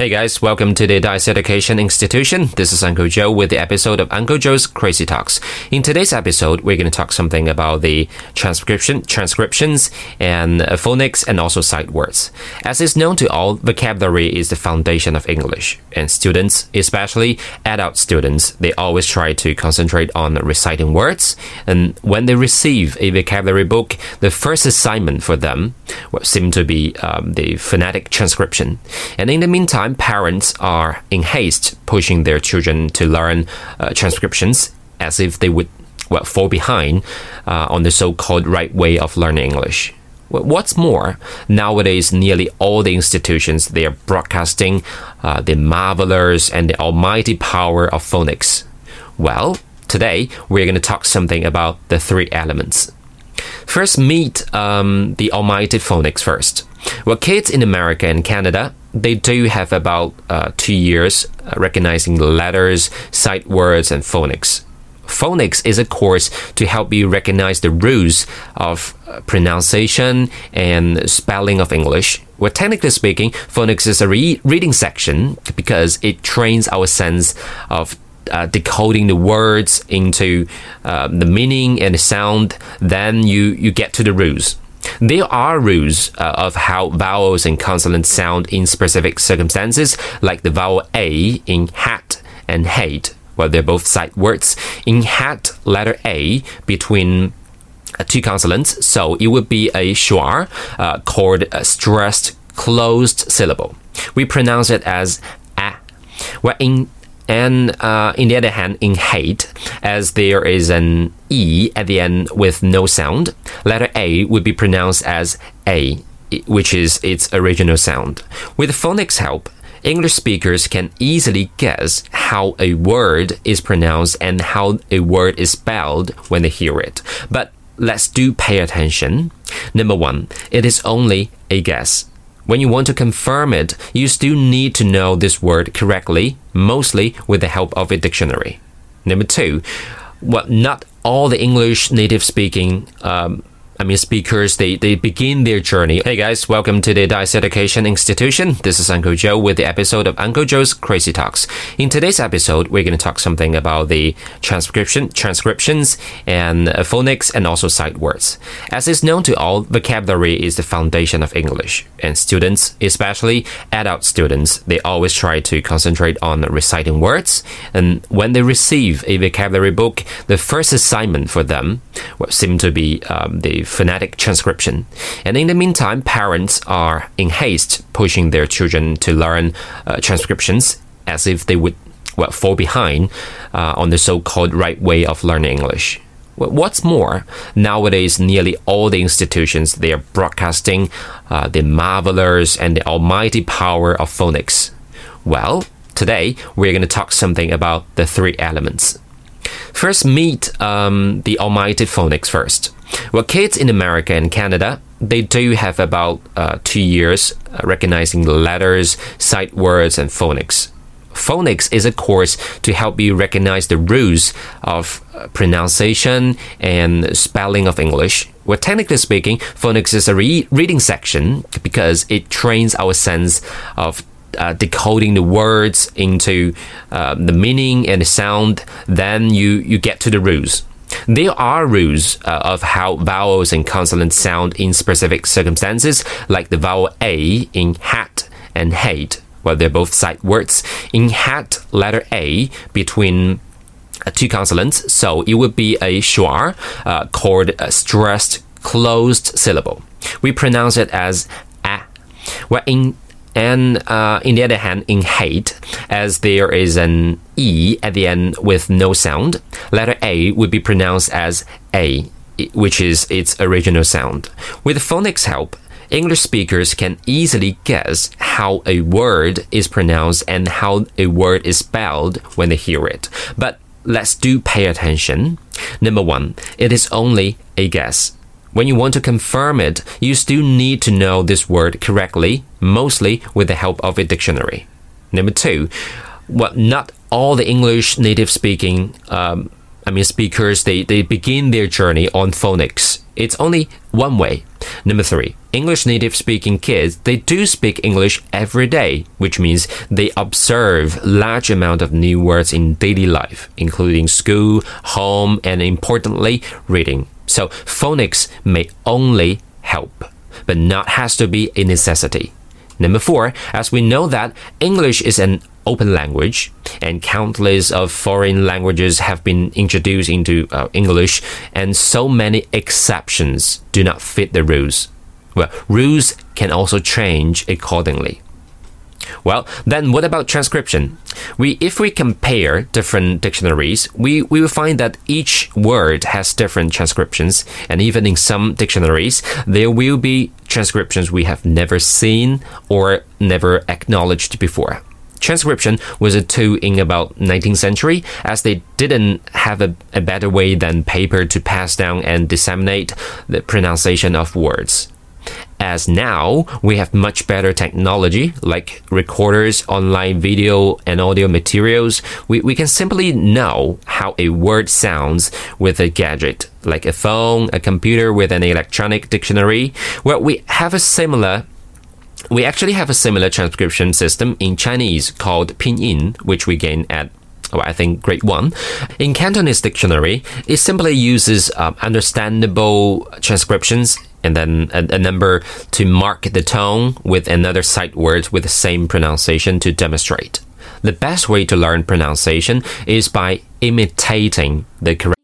Hey guys, welcome to the Dice Education Institution. This is Uncle Joe with the episode of Uncle Joe's Crazy Talks. In today's episode, we're going to talk something about the transcription, transcriptions, and uh, phonics, and also sight words. As is known to all, vocabulary is the foundation of English, and students, especially adult students, they always try to concentrate on reciting words. And when they receive a vocabulary book, the first assignment for them seems to be um, the phonetic transcription. And in the meantime, parents are in haste pushing their children to learn uh, transcriptions as if they would well, fall behind uh, on the so called right way of learning English. What's more, nowadays nearly all the institutions they are broadcasting uh, the marvelous and the almighty power of phonics. Well, today we're going to talk something about the three elements. First, meet um, the almighty phonics first. Well, kids in America and Canada they do have about uh, two years uh, recognizing letters, sight words, and phonics. Phonics is a course to help you recognize the rules of uh, pronunciation and spelling of English. Well, technically speaking, phonics is a re reading section because it trains our sense of uh, decoding the words into uh, the meaning and the sound. Then you, you get to the rules. There are rules uh, of how vowels and consonants sound in specific circumstances, like the vowel A in hat and hate. Well, they're both sight words. In hat, letter A between uh, two consonants, so it would be a schwa uh, called a stressed closed syllable. We pronounce it as a. Well, in and uh, in the other hand, in hate, as there is an E at the end with no sound, letter A would be pronounced as A, which is its original sound. With phonics help, English speakers can easily guess how a word is pronounced and how a word is spelled when they hear it. But let's do pay attention. Number one, it is only a guess. When you want to confirm it, you still need to know this word correctly, mostly with the help of a dictionary. Number two, well, not all the English native speaking um, I mean, speakers, they, they begin their journey. Hey guys, welcome to the Dice Education Institution. This is Uncle Joe with the episode of Uncle Joe's Crazy Talks. In today's episode, we're going to talk something about the transcription, transcriptions, and uh, phonics, and also sight words. As is known to all, vocabulary is the foundation of English, and students, especially adult students, they always try to concentrate on reciting words. And when they receive a vocabulary book, the first assignment for them seem to be um, the phonetic transcription. And in the meantime, parents are in haste pushing their children to learn uh, transcriptions as if they would well, fall behind uh, on the so called right way of learning English. What's more, nowadays nearly all the institutions they are broadcasting uh, the marvelous and the almighty power of phonics. Well, today we're going to talk something about the three elements. First, meet um, the almighty phonics first. Well, kids in America and Canada, they do have about uh, two years uh, recognizing letters, sight words, and phonics. Phonics is a course to help you recognize the rules of uh, pronunciation and spelling of English. Well, technically speaking, phonics is a re reading section because it trains our sense of uh, decoding the words into uh, the meaning and the sound. Then you, you get to the rules. There are rules uh, of how vowels and consonants sound in specific circumstances, like the vowel A in hat and hate. Well, they're both sight words. In hat, letter A between uh, two consonants, so it would be a schwa uh, called a stressed closed syllable. We pronounce it as a. Well, in and uh, in the other hand, in hate, as there is an E at the end with no sound, letter A would be pronounced as A, which is its original sound. With phonics help, English speakers can easily guess how a word is pronounced and how a word is spelled when they hear it. But let's do pay attention. Number one, it is only a guess. When you want to confirm it, you still need to know this word correctly, mostly with the help of a dictionary. Number two, well, not all the English native speaking, um, I mean, speakers, they, they begin their journey on phonics. It's only one way. Number three, English native speaking kids, they do speak English every day, which means they observe large amount of new words in daily life, including school, home, and importantly, reading. So phonics may only help, but not has to be a necessity. Number four, as we know that English is an open language and countless of foreign languages have been introduced into uh, English and so many exceptions do not fit the rules. Well, rules can also change accordingly. Well, then what about transcription? We, if we compare different dictionaries, we, we will find that each word has different transcriptions, and even in some dictionaries, there will be transcriptions we have never seen or never acknowledged before. Transcription was a tool in about 19th century as they didn't have a, a better way than paper to pass down and disseminate the pronunciation of words as now we have much better technology like recorders, online video and audio materials, we, we can simply know how a word sounds with a gadget like a phone, a computer with an electronic dictionary. Well, we have a similar we actually have a similar transcription system in Chinese called Pinyin, which we gain at well, I think grade one. In Cantonese dictionary, it simply uses um, understandable transcriptions and then a, a, number to mark the tone with another sight word with the same pronunciation to demonstrate. The best way to learn pronunciation is by imitating the correct